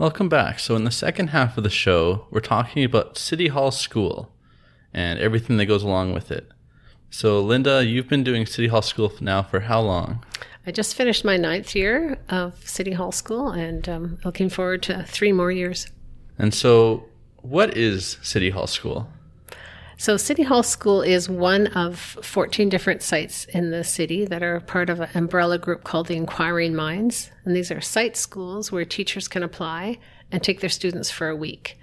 Welcome back. So, in the second half of the show, we're talking about City Hall School and everything that goes along with it. So, Linda, you've been doing City Hall School now for how long? I just finished my ninth year of City Hall School and um, looking forward to three more years. And so, what is City Hall School? So, City Hall School is one of 14 different sites in the city that are part of an umbrella group called the Inquiring Minds. And these are site schools where teachers can apply and take their students for a week.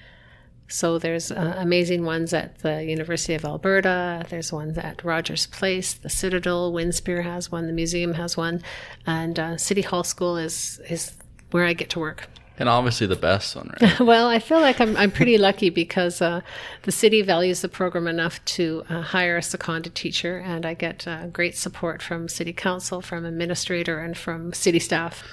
So there's uh, amazing ones at the University of Alberta. There's ones at Rogers Place, the Citadel, Winspear has one, the museum has one, and uh, City Hall School is is where I get to work. And obviously the best one, right? well, I feel like I'm, I'm pretty lucky because uh, the city values the program enough to uh, hire a seconded teacher, and I get uh, great support from city council, from administrator, and from city staff.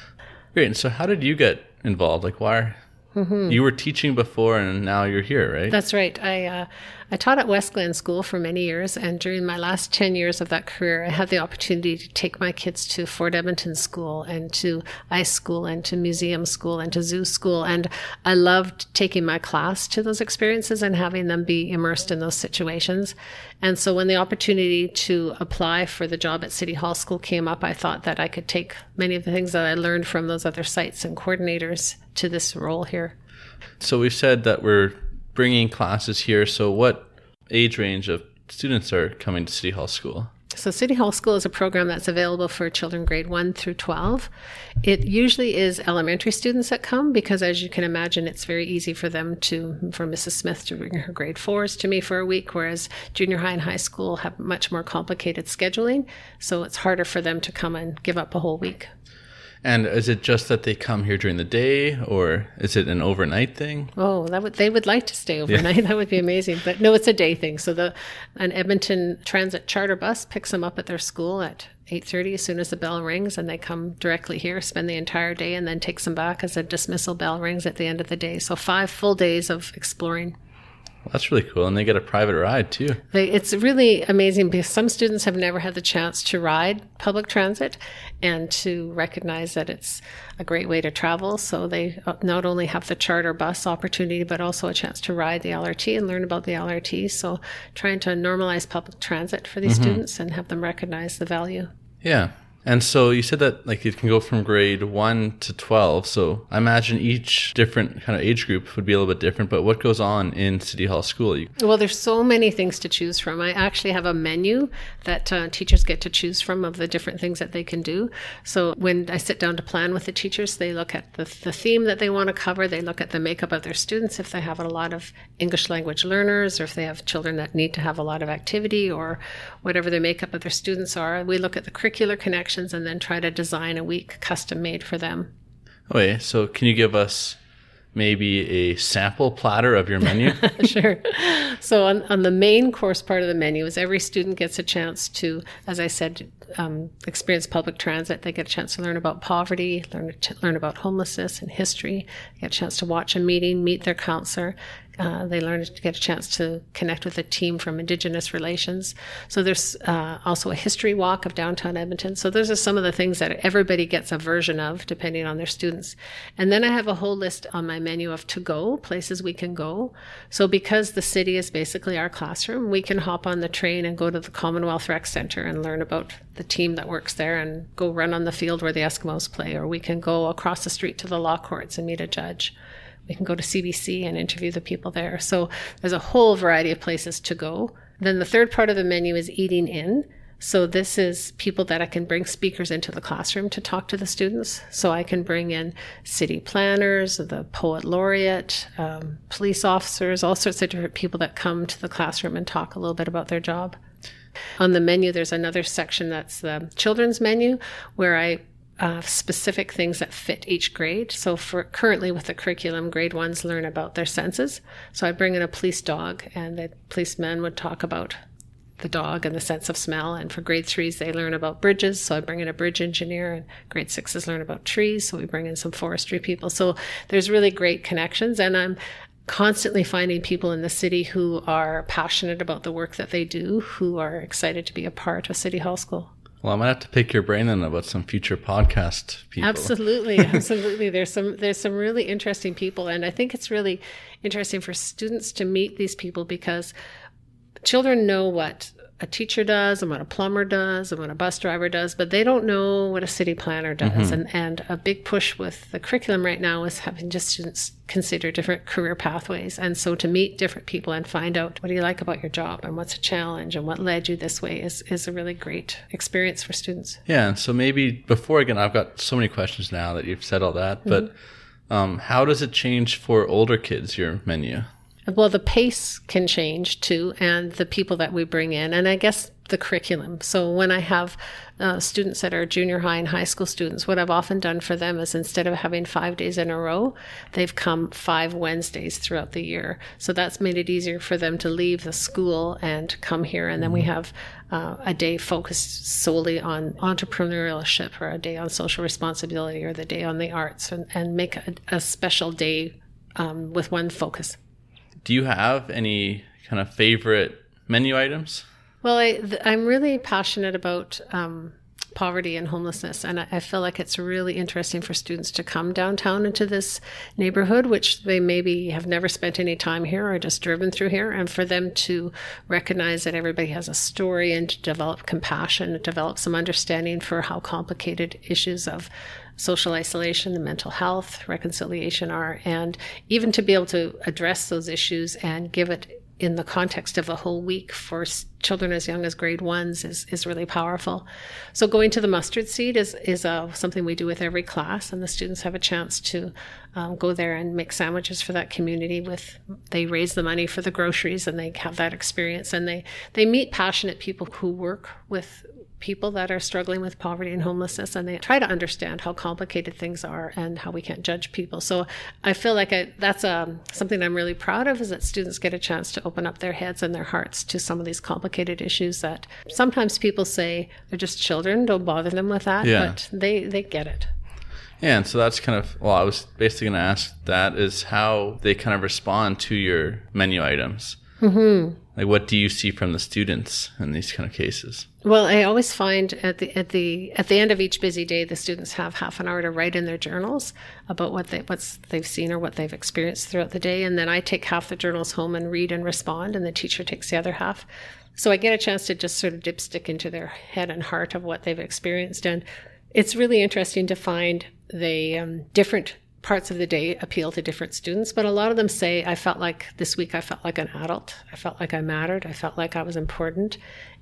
Great. And so, how did you get involved? Like, why Mm-hmm. You were teaching before, and now you're here, right? That's right. I uh, I taught at West Glen School for many years, and during my last ten years of that career, I had the opportunity to take my kids to Fort Edmonton School and to ice school and to museum school and to zoo school, and I loved taking my class to those experiences and having them be immersed in those situations. And so, when the opportunity to apply for the job at City Hall School came up, I thought that I could take many of the things that I learned from those other sites and coordinators to this role here. So we said that we're bringing classes here. So what age range of students are coming to City Hall School? So, City Hall School is a program that's available for children grade 1 through 12. It usually is elementary students that come because, as you can imagine, it's very easy for them to, for Mrs. Smith to bring her grade 4s to me for a week, whereas junior high and high school have much more complicated scheduling. So, it's harder for them to come and give up a whole week. And is it just that they come here during the day, or is it an overnight thing? Oh, that would they would like to stay overnight. Yeah. That would be amazing. But no, it's a day thing. So the an Edmonton Transit charter bus picks them up at their school at 8:30 as soon as the bell rings and they come directly here spend the entire day and then takes them back as a dismissal bell rings at the end of the day so five full days of exploring well, that's really cool. And they get a private ride too. It's really amazing because some students have never had the chance to ride public transit and to recognize that it's a great way to travel. So they uh, not only have the charter bus opportunity, but also a chance to ride the LRT and learn about the LRT. So trying to normalize public transit for these mm-hmm. students and have them recognize the value. Yeah. And so you said that like it can go from grade one to 12. So I imagine each different kind of age group would be a little bit different, but what goes on in City Hall School? Well, there's so many things to choose from. I actually have a menu that uh, teachers get to choose from of the different things that they can do. So when I sit down to plan with the teachers, they look at the, the theme that they want to cover. They look at the makeup of their students, if they have a lot of English language learners or if they have children that need to have a lot of activity or whatever the makeup of their students are. We look at the curricular connection and then try to design a week custom made for them. Okay, so can you give us maybe a sample platter of your menu? sure. So on, on the main course part of the menu is every student gets a chance to, as I said, um, experience public transit. They get a chance to learn about poverty, learn to learn about homelessness and history. They get a chance to watch a meeting, meet their councilor, uh, they learn to get a chance to connect with a team from Indigenous Relations. So there's uh, also a history walk of downtown Edmonton. So those are some of the things that everybody gets a version of, depending on their students. And then I have a whole list on my menu of to go places we can go. So because the city is basically our classroom, we can hop on the train and go to the Commonwealth Rec Center and learn about the team that works there and go run on the field where the Eskimos play, or we can go across the street to the law courts and meet a judge we can go to CBC and interview the people there. So there's a whole variety of places to go. Then the third part of the menu is eating in. So this is people that I can bring speakers into the classroom to talk to the students. So I can bring in city planners, the poet laureate, um, police officers, all sorts of different people that come to the classroom and talk a little bit about their job. On the menu, there's another section that's the children's menu where I uh, specific things that fit each grade. So for currently with the curriculum, grade ones learn about their senses. So I bring in a police dog, and the policeman would talk about the dog and the sense of smell. And for grade threes, they learn about bridges. So I bring in a bridge engineer, and grade sixes learn about trees. So we bring in some forestry people. So there's really great connections, and I'm constantly finding people in the city who are passionate about the work that they do, who are excited to be a part of City Hall School. Well, I might have to pick your brain then about some future podcast people. Absolutely, absolutely. There's some there's some really interesting people, and I think it's really interesting for students to meet these people because children know what a teacher does and what a plumber does and what a bus driver does, but they don't know what a city planner does. Mm-hmm. And, and a big push with the curriculum right now is having just students consider different career pathways. And so to meet different people and find out what do you like about your job and what's a challenge and what led you this way is, is a really great experience for students. Yeah. And so maybe before again, I've got so many questions now that you've said all that, mm-hmm. but um, how does it change for older kids, your menu? Well, the pace can change too, and the people that we bring in, and I guess the curriculum. So when I have uh, students that are junior high and high school students, what I've often done for them is instead of having five days in a row, they've come five Wednesdays throughout the year. So that's made it easier for them to leave the school and come here. And then we mm-hmm. have uh, a day focused solely on entrepreneurship or a day on social responsibility or the day on the arts and, and make a, a special day um, with one focus do you have any kind of favorite menu items? Well, I, am really passionate about um, poverty and homelessness, and I, I, feel like it's really interesting for students to come downtown into this neighborhood, which they maybe have never spent any time here or just driven through here, and for them to recognize that everybody has a story and to develop compassion, develop some understanding for how complicated issues of social isolation and mental health, reconciliation are, and even to be able to address those issues and give it in the context of a whole week for children as young as grade ones is, is really powerful. So going to the mustard seed is, is uh, something we do with every class and the students have a chance to um, go there and make sandwiches for that community with, they raise the money for the groceries and they have that experience and they, they meet passionate people who work with people that are struggling with poverty and homelessness and they try to understand how complicated things are and how we can't judge people so i feel like I, that's um, something i'm really proud of is that students get a chance to open up their heads and their hearts to some of these complicated issues that sometimes people say they're just children don't bother them with that yeah. but they they get it yeah, and so that's kind of well, I was basically going to ask that is how they kind of respond to your menu items. Mm-hmm. Like, what do you see from the students in these kind of cases? Well, I always find at the at the at the end of each busy day, the students have half an hour to write in their journals about what they what's they've seen or what they've experienced throughout the day, and then I take half the journals home and read and respond, and the teacher takes the other half. So I get a chance to just sort of dipstick into their head and heart of what they've experienced, and it's really interesting to find the um, different parts of the day appeal to different students, but a lot of them say, I felt like this week I felt like an adult. I felt like I mattered. I felt like I was important.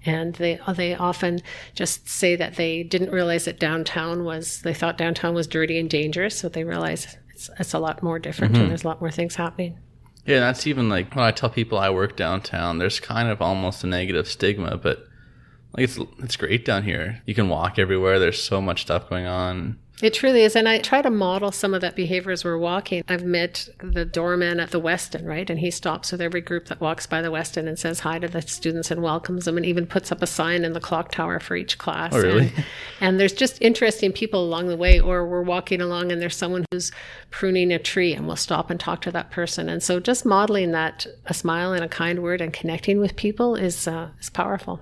And they, they often just say that they didn't realize that downtown was, they thought downtown was dirty and dangerous. So they realize it's, it's a lot more different mm-hmm. and there's a lot more things happening. Yeah, that's even like when I tell people I work downtown, there's kind of almost a negative stigma, but like it's it's great down here. You can walk everywhere. There's so much stuff going on. It truly is. And I try to model some of that behavior as we're walking. I've met the doorman at the Westin, right? And he stops with every group that walks by the Westin and says hi to the students and welcomes them and even puts up a sign in the clock tower for each class. Oh, really? And, and there's just interesting people along the way, or we're walking along and there's someone who's pruning a tree and we'll stop and talk to that person. And so just modeling that, a smile and a kind word and connecting with people is, uh, is powerful.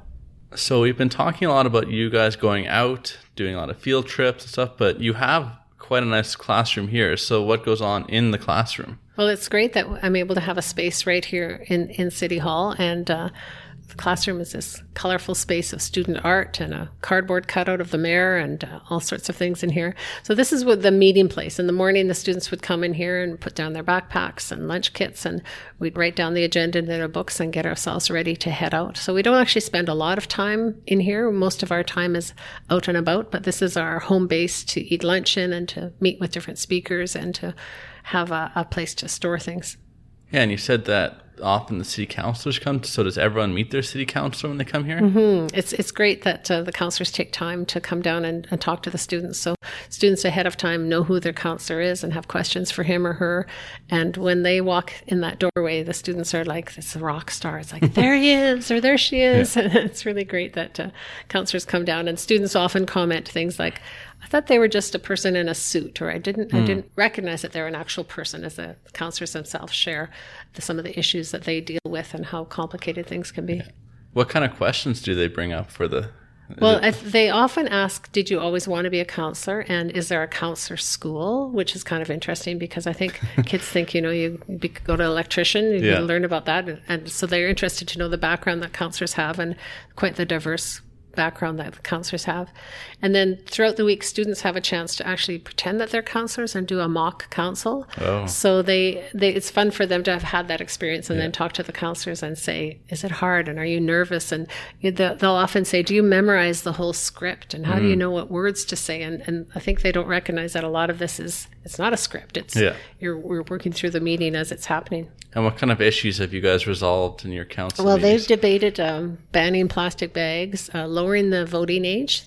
So we've been talking a lot about you guys going out, doing a lot of field trips and stuff, but you have quite a nice classroom here. So what goes on in the classroom? Well, it's great that I'm able to have a space right here in, in City Hall. And uh, the classroom is this colorful space of student art and a cardboard cutout of the mayor and uh, all sorts of things in here. So this is what the meeting place. In the morning, the students would come in here and put down their backpacks and lunch kits, and we'd write down the agenda in their books and get ourselves ready to head out. So we don't actually spend a lot of time in here. Most of our time is out and about, but this is our home base to eat lunch in and to meet with different speakers and to have a, a place to store things. Yeah, and you said that often the city councilors come. So does everyone meet their city councilor when they come here? Mm-hmm. It's it's great that uh, the councilors take time to come down and, and, talk to the students. So students ahead of time know who their councilor is and have questions for him or her. And when they walk in that doorway, the students are like, "It's a rock star." It's like, "There he is," or "There she is." Yeah. it's really great that uh, councilors come down, and students often comment things like, I thought they were just a person in a suit, or I didn't. Mm. I hmm. didn't recognize that they're an actual person, as the councilors themselves share the, some of the issues that they deal with and how complicated things can be. What kind of questions do they bring up for the Well, I, they often ask, "Did you always want to be a councilor?" And is there a councilor school? Which is kind of interesting because I think kids think you know you be, go to an electrician, you Yeah. learn about that, and so they're interested to know the background that councilors have and quite the diverse background that the councilors have. And then throughout the week, students have a chance to actually pretend that they're councilors and do a mock council. Oh. So they, they it's fun for them to have had that experience and then talk to the councilors and say, "Is it hard? And are you nervous?" And they'll they'll often say, "Do you memorize the whole script? And how do you Mm. know what words to say?" And and I think they don't recognize that a lot of this is it's not a script. It's Yeah. you're we're working through the meeting as it's happening. And what kind of issues have you guys resolved in your council? Well, meetings? they've debated um, banning plastic bags, uh, lowering the voting age.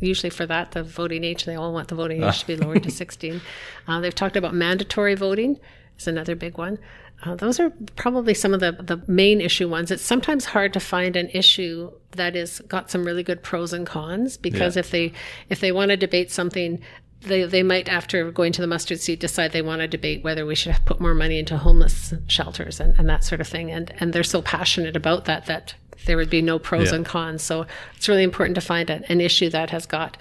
Usually, for that, the voting age, they all want the voting age to be lowered to 16. Uh, they've talked about mandatory voting, is another big one. Uh, those are probably some of the, the main issue ones. It's sometimes hard to find an issue that is got some really good pros and cons because Yeah. if they if they want to debate something, they, they might after going to the mustard seed decide they want to debate whether we should put more money into homeless shelters and, and that sort of thing. And and they're so passionate about that that there would be no pros Yeah. and cons. So it's really important to find a, an issue that has got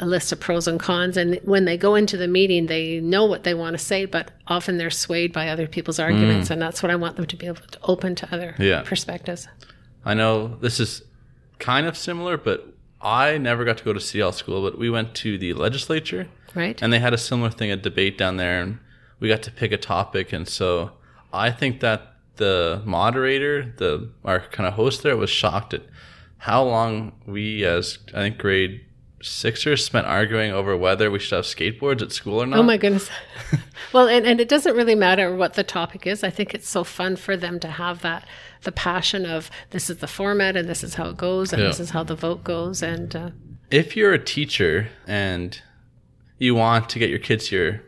a list of pros and cons. And when they go into the meeting, they know what they want to say, but often they're swayed by other people's mm. arguments. And that's what I want them to be able to open to other Yeah. perspectives. I know this is kind of similar, but I never got to go to Hall School, but we went to the legislature Right? and they had a similar thing, a debate down there, and we got to pick a topic. And so I think that the moderator, the our kind of host there, was shocked at how long we, as I think grade sixers, spent arguing over whether we should have skateboards at school or not. Oh my goodness. well, and, and it doesn't really matter what the topic is. I think it's so fun for them to have that, the passion of this is the format and this is how it goes and Yeah. this is how the vote goes. And uh, if you're a teacher and you want to get your kids here,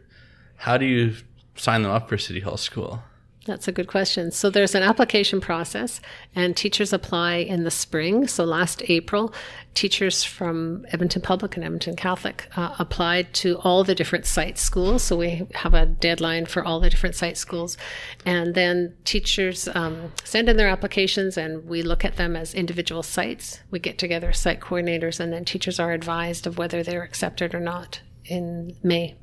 how do you sign them up for City Hall School? That's a good question. So there's an application process, and teachers apply in the spring. So last April, teachers from Edmonton Public and Edmonton Catholic uh, applied to all the different site schools. So we have a deadline for all the different site schools, and then teachers um, send in their applications, and we look at them as individual sites. We get together site coordinators, and then teachers are advised of whether they're accepted or not in May.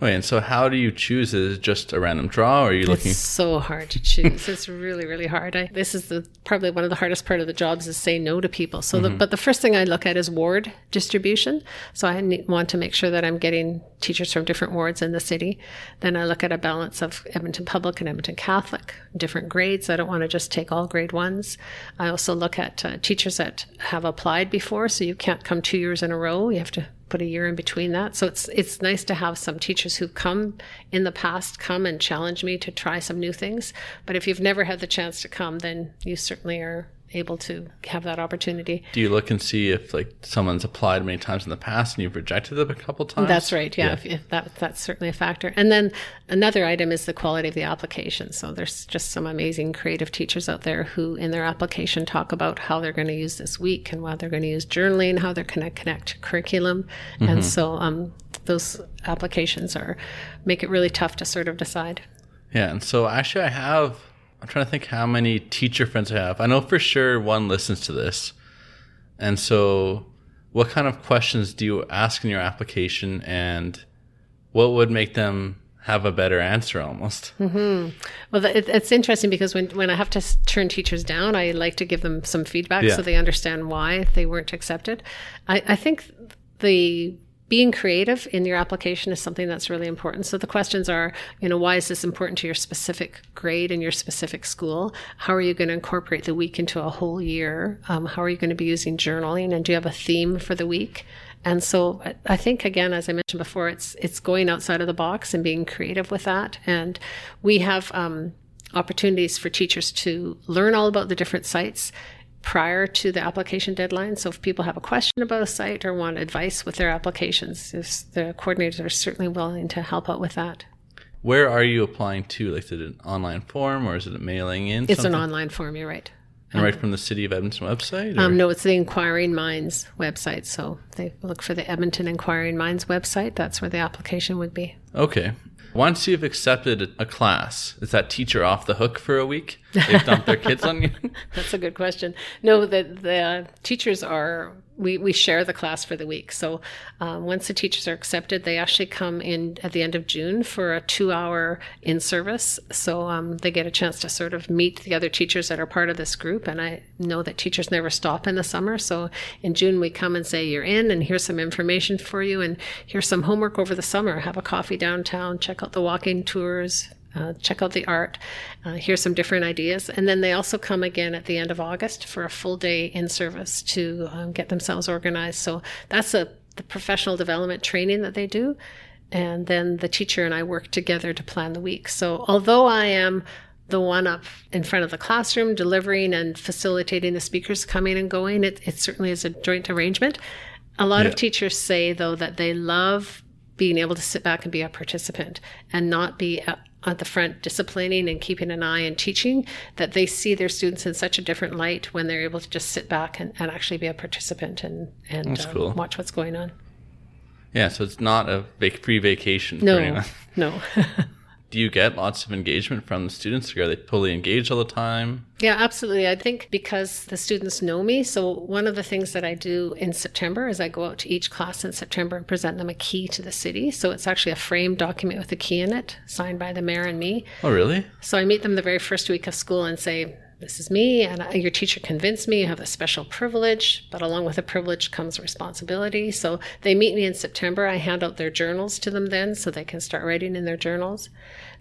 Wait, and so how do you choose? Is it just a random draw, or are you looking? It's so hard to choose. it's really, really hard. I, this is the probably one of the hardest part of the jobs is say no to people. So, the, but the first thing I look at is ward distribution. So I need, want to make sure that I'm getting teachers from different wards in the city. Then I look at a balance of Edmonton Public and Edmonton Catholic, different grades. I don't want to just take all grade ones. I also look at uh, teachers that have applied before. So you can't come two years in a row. You have to put a year in between that. So it's it's nice to have some teachers who come in the past come and challenge me to try some new things. But if you've never had the chance to come, then you certainly are able to have that opportunity. Do you look and see if like someone's applied many times in the past and you've rejected them a couple times? That's right. Yeah, If, if that that's certainly a factor. And then another item is the quality of the application. So there's just some amazing creative teachers out there who, in their application, talk about how they're going to use this week and how they're going to use journaling, how they're going to connect curriculum, and so um, those applications are make it really tough to sort of decide. Yeah, and so actually, I have. I'm trying to think how many teacher friends I have. I know for sure one listens to this, and so what kind of questions do you ask in your application, and what would make them have a better answer almost? Mm-hmm. Well, it, it's interesting because when, when I have to turn teachers down, I like to give them some feedback Yeah. so they understand why they weren't accepted. I, I think the being creative in your application is something that's really important. So the questions are, you know, why is this important to your specific grade and your specific school? How are you going to incorporate the week into a whole year? Um, how are you going to be using journaling? And do you have a theme for the week? And so I- think again, as I mentioned before, it's it's going outside of the box and being creative with that. And we have um, opportunities for teachers to learn all about the different sites prior to the application deadline. So if people have a question about a site or want advice with their applications, the coordinators are certainly willing to help out with that. Where are you applying to? Like, is it an online form or is it a mailing in? It's something? an online form. You're right. And right from the City of Edmonton website? Um, no, it's the Inquiring Minds website. So they look for the Edmonton Inquiring Minds website. That's where the application would be. Okay. Once you've accepted a class, is that teacher off the hook for a week? They've dumped their kids on you? That's a good question. No, the, the teachers are we, we share the class for the week. So um, once the teachers are accepted, they actually come in at the end of June for a two hour in service. So um, they get a chance to sort of meet the other teachers that are part of this group. And I know that teachers never stop in the summer. So in June, we come and say, You're in, and here's some information for you, and here's some homework over the summer. Have a coffee downtown, check out the walking tours, uh, check out the art, uh, hear some different ideas. And then they also come again at the end of August for a full day in service to um, get themselves organized. So that's a, the professional development training that they do. And then the teacher and I work together to plan the week. So although I am the one up in front of the classroom delivering and facilitating the speakers coming and going, it, it certainly is a joint arrangement. A lot yeah. of teachers say, though, that they love being able to sit back and be a participant and not be at the front disciplining and keeping an eye and teaching that they see their students in such a different light when they're able to just sit back and, and actually be a participant and, and uh, cool. watch what's going on. Yeah, so it's not a vac- free vacation no, No. do you get lots of engagement from the students? Are they fully engaged all the time? Yeah, absolutely. I think because the students know me. So, one of the things that I do in September is I go out to each class in September and present them a key to the city. So, it's actually a framed document with a key in it, signed by the mayor and me. Oh, really? So, I meet them the very first week of school and say, this is me, and your teacher convinced me you have a special privilege, but along with the privilege comes responsibility. So they meet me in September. I hand out their journals to them then so they can start writing in their journals.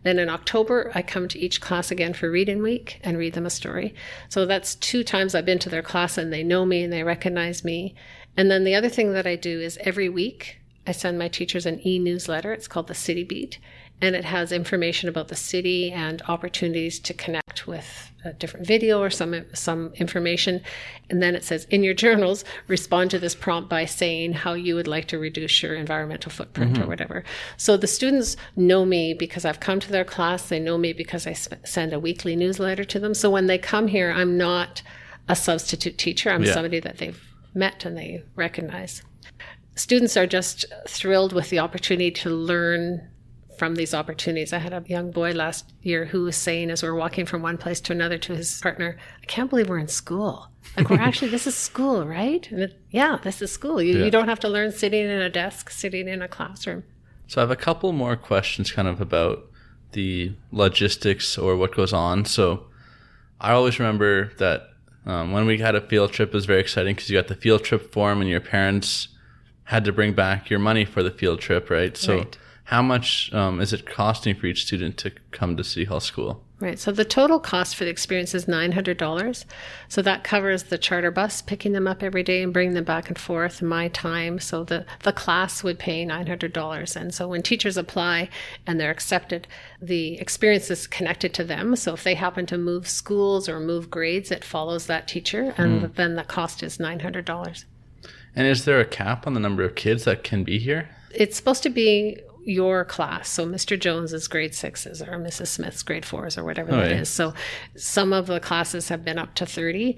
Then in October, I come to each class again for reading week and read them a story. So that's two times I've been to their class and they know me and they recognize me. And then the other thing that I do is every week I send my teachers an e newsletter. It's called the City Beat and it has information about the city and opportunities to connect with a different video or some some information. And then it says in your journals respond to this prompt by saying how you would like to reduce your environmental footprint mm-hmm. or whatever. So the students know me because I've come to their class. They know me because I sp- send a weekly newsletter to them. So when they come here I'm not a substitute teacher. I'm yeah. somebody that they've met and they recognize. Students are just thrilled with the opportunity to learn from these opportunities. I had a young boy last year who was saying, as we are walking from one place to another to his partner, I can't believe we're in school. Like, we're actually, this is school, right? And it, yeah, this is school. You, yeah. you don't have to learn sitting in a desk, sitting in a classroom. So, I have a couple more questions kind of about the logistics or what goes on. So, I always remember that um, when we had a field trip, it was very exciting because you got the field trip form and your parents had to bring back your money for the field trip, right? So, right how much um, is it costing for each student to come to City Hall School? Right. So the total cost for the experience is $900. So that covers the charter bus, picking them up every day and bringing them back and forth, my time. So the, the class would pay $900. And so when teachers apply and they're accepted, the experience is connected to them. So if they happen to move schools or move grades, it follows that teacher. And mm. then the cost is $900. And is there a cap on the number of kids that can be here? It's supposed to be your class. So Mr. Jones is grade sixes or Mrs. Smith's grade fours or whatever oh, that yeah. is. So some of the classes have been up to 30.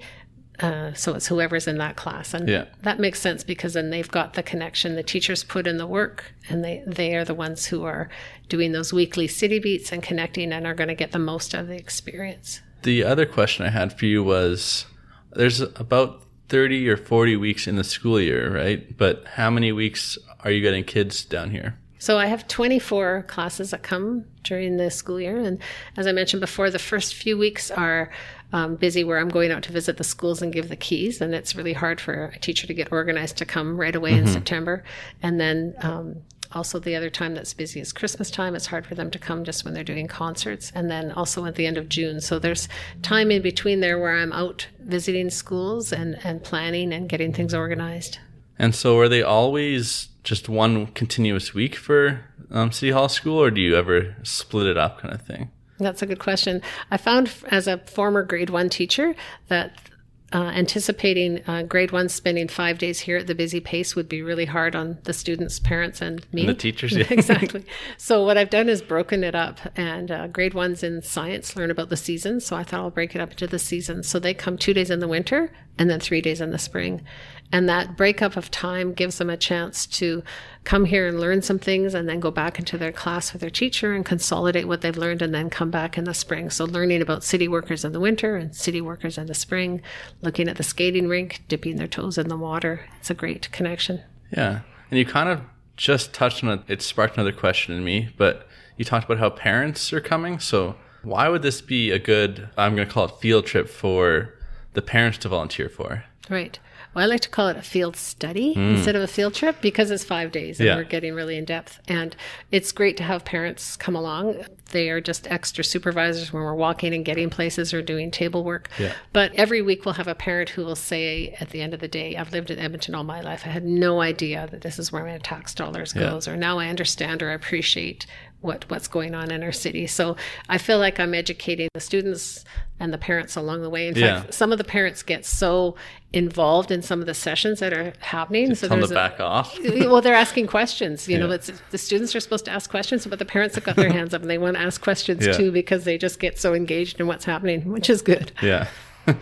Uh, so it's whoever's in that class. And yeah. that makes sense because then they've got the connection. The teachers put in the work and they, they are the ones who are doing those weekly city beats and connecting and are going to get the most of the experience. The other question I had for you was there's about 30 or 40 weeks in the school year, right? But how many weeks are you getting kids down here? So I have 24 classes that come during the school year. And as I mentioned before, the first few weeks are um, busy where I'm going out to visit the schools and give the keys. And it's really hard for a teacher to get organized to come right away mm-hmm. in September. And then um, also the other time that's busy is Christmas time. It's hard for them to come just when they're doing concerts. And then also at the end of June. So there's time in between there where I'm out visiting schools and, and planning and getting things organized. And so are they always just one continuous week for um, City Hall School, or do you ever split it up kind of thing? That's a good question. I found as a former grade one teacher that uh, anticipating uh, grade one spending five days here at the busy pace would be really hard on the students, parents, and me. And the teachers, yeah. exactly. So what I've done is broken it up, and uh, grade ones in science learn about the seasons. So I thought I'll break it up into the seasons. So they come two days in the winter and then three days in the spring. And that breakup of time gives them a chance to come here and learn some things and then go back into their class with their teacher and consolidate what they've learned and then come back in the spring. So learning about city workers in the winter and city workers in the spring, looking at the skating rink, dipping their toes in the water. It's a great connection. Yeah. And you kind of just touched on it. It sparked another question in me, but you talked about how parents are coming. So why would this be a good, I'm going to call it field trip for the parents to volunteer for? Right. Well, I like to call it a field study mm. instead of a field trip because it's five days and yeah. we're getting really in depth. And it's great to have parents come along. They are just extra supervisors when we're walking and getting places or doing table work. Yeah. But every week we'll have a parent who will say at the end of the day, I've lived in Edmonton all my life. I had no idea that this is where my tax dollars yeah. goes, or now I understand or I appreciate what what's going on in our city. So I feel like I'm educating the students and the parents along the way. In yeah. fact, some of the parents get so involved in some of the sessions that are happening. Just so there's to back off. well, they're asking questions. You yeah. know, it's, the students are supposed to ask questions, but the parents have got their hands up and they want to ask questions yeah. too because they just get so engaged in what's happening, which is good. Yeah.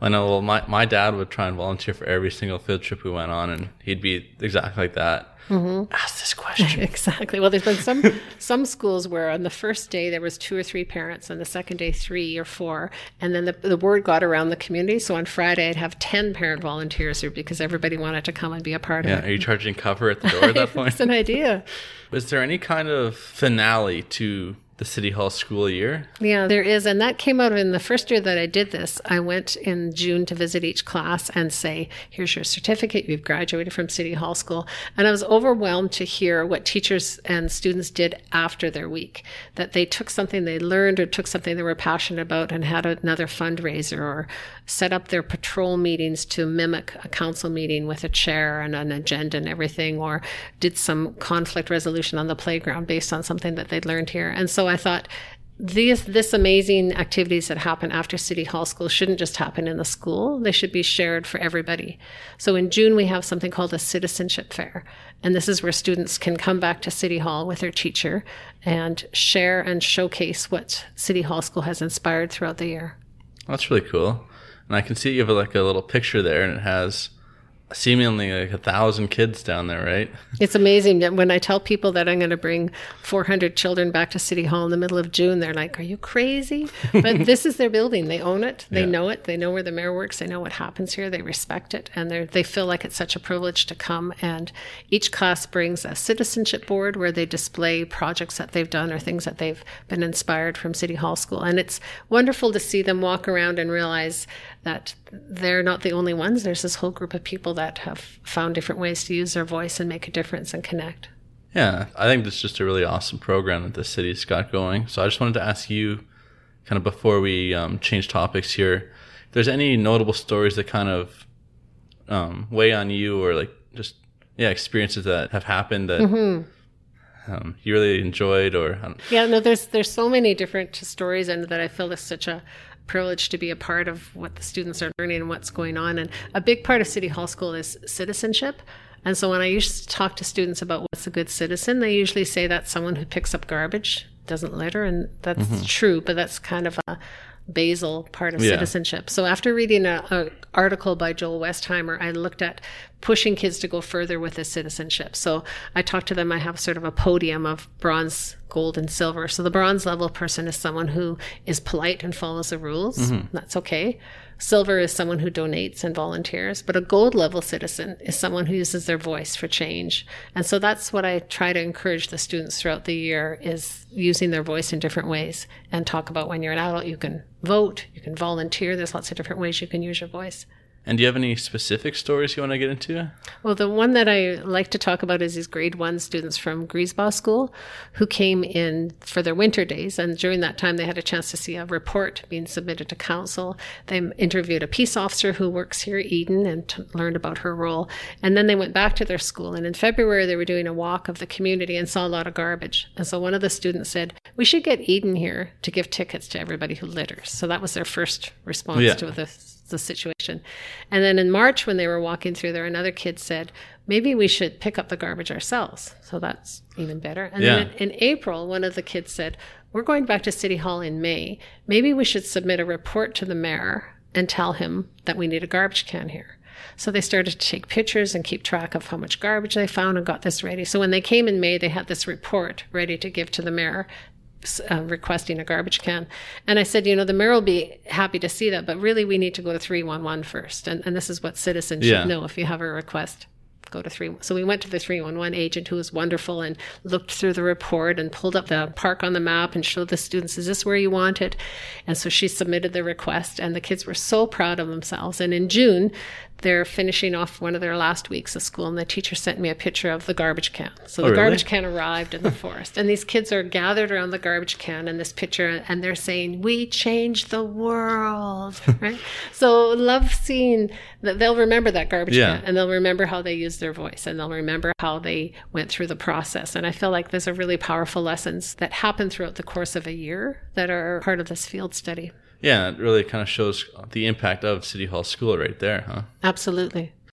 I know. Well, my, my dad would try and volunteer for every single field trip we went on, and he'd be exactly like that. Mm-hmm. Ask this question. exactly. Well, there's been some some schools where on the first day there was two or three parents, and the second day three or four, and then the, the word got around the community. So on Friday I'd have ten parent volunteers here because everybody wanted to come and be a part yeah. of it. Are you charging cover at the door at that point? It's an idea. Was there any kind of finale to the City Hall school year? Yeah, there is. And that came out in the first year that I did this. I went in June to visit each class and say, here's your certificate. You've graduated from City Hall School. And I was overwhelmed to hear what teachers and students did after their week, that they took something they learned or took something they were passionate about and had another fundraiser or set up their patrol meetings to mimic a council meeting with a chair and an agenda and everything, or did some conflict resolution on the playground based on something that they'd learned here. And so I thought, these this amazing activities that happen after city hall school shouldn't just happen in the school. They should be shared for everybody. So in june we have something called a citizenship fair. And this is where students can come back to city hall with their teacher and share and showcase what city hall school has inspired throughout the year. That's really cool. And I can see you have like a little picture there, and it has seemingly like a thousand kids down there, right? It's amazing that when I tell people that I'm going to bring 400 children back to City Hall in the middle of June, they're like, "Are you crazy?" But this is their building; they own it, they yeah. know it, they know where the mayor works, they know what happens here, they respect it, and they they feel like it's such a privilege to come. And each class brings a citizenship board where they display projects that they've done or things that they've been inspired from City Hall School, and it's wonderful to see them walk around and realize that they're not the only ones. There's this whole group of people that have found different ways to use their voice and make a difference and connect. Yeah, I think this is just a really awesome program that the city's got going. So I just wanted to ask you, kind of before we um, change topics here, if there's any notable stories that kind of um, weigh on you or like just yeah experiences that have happened that mm-hmm. um, you really enjoyed or yeah no there's there's so many different stories and that I feel is such a privileged to be a part of what the students are learning and what's going on. And a big part of City Hall School is citizenship. And so when I used to talk to students about what's a good citizen, they usually say that's someone who picks up garbage, doesn't litter, and that's mm-hmm. true, but that's kind of a basal part of yeah. citizenship. So after reading an article by Joel Westheimer, I looked at pushing kids to go further with this citizenship. So I talked to them. I have sort of a podium of bronze, gold, and silver. So the bronze level person is someone who is polite and follows the rules. Mm-hmm. That's okay. Silver is someone who donates and volunteers, but a gold level citizen is someone who uses their voice for change. And so that's what I try to encourage the students throughout the year is using their voice in different ways and talk about when you're an adult, you can vote, you can volunteer. There's lots of different ways you can use your voice. And do you have any specific stories you want to get into? Well, the one that I like to talk about is these grade one students from Griesbach School who came in for their winter days. And during that time, they had a chance to see a report being submitted to council. They interviewed a peace officer who works here, Eden, and t- learned about her role. And then they went back to their school. And in February, they were doing a walk of the community and saw a lot of garbage. And so one of the students said, We should get Eden here to give tickets to everybody who litters. So that was their first response yeah. to this the situation. And then in March, when they were walking through there, another kid said, maybe we should pick up the garbage ourselves. So that's even better. And yeah. then in, in April, one of the kids said, we're going back to City Hall in May. Maybe we should submit a report to the mayor and tell him that we need a garbage can here. So they started to take pictures and keep track of how much garbage they found and got this ready. So when they came in May, they had this report ready to give to the mayor. Uh, requesting a garbage can. And I said, you know, the mayor will be happy to see that, but really we need to go to 311 first. And, and this is what citizens Yeah. should know if you have a request. Go to three. So we went to the 311 agent who was wonderful and looked through the report and pulled up the park on the map and showed the students, is this where you want it? And so she submitted the request and the kids were so proud of themselves. And in June, they're finishing off one of their last weeks of school and the teacher sent me a picture of the garbage can. So oh, the Oh, really? garbage can arrived in the forest and these kids are gathered around the garbage can in this picture and they're saying, we changed the world, right? So love seeing that they'll remember that garbage Yeah. can and they'll remember how they used their voice and they'll remember how they went through the process. And I feel like there's a really powerful lessons that happen throughout the course of a year that are part of this field study. Yeah, it really kind of shows the impact of City Hall School right there, huh? Absolutely.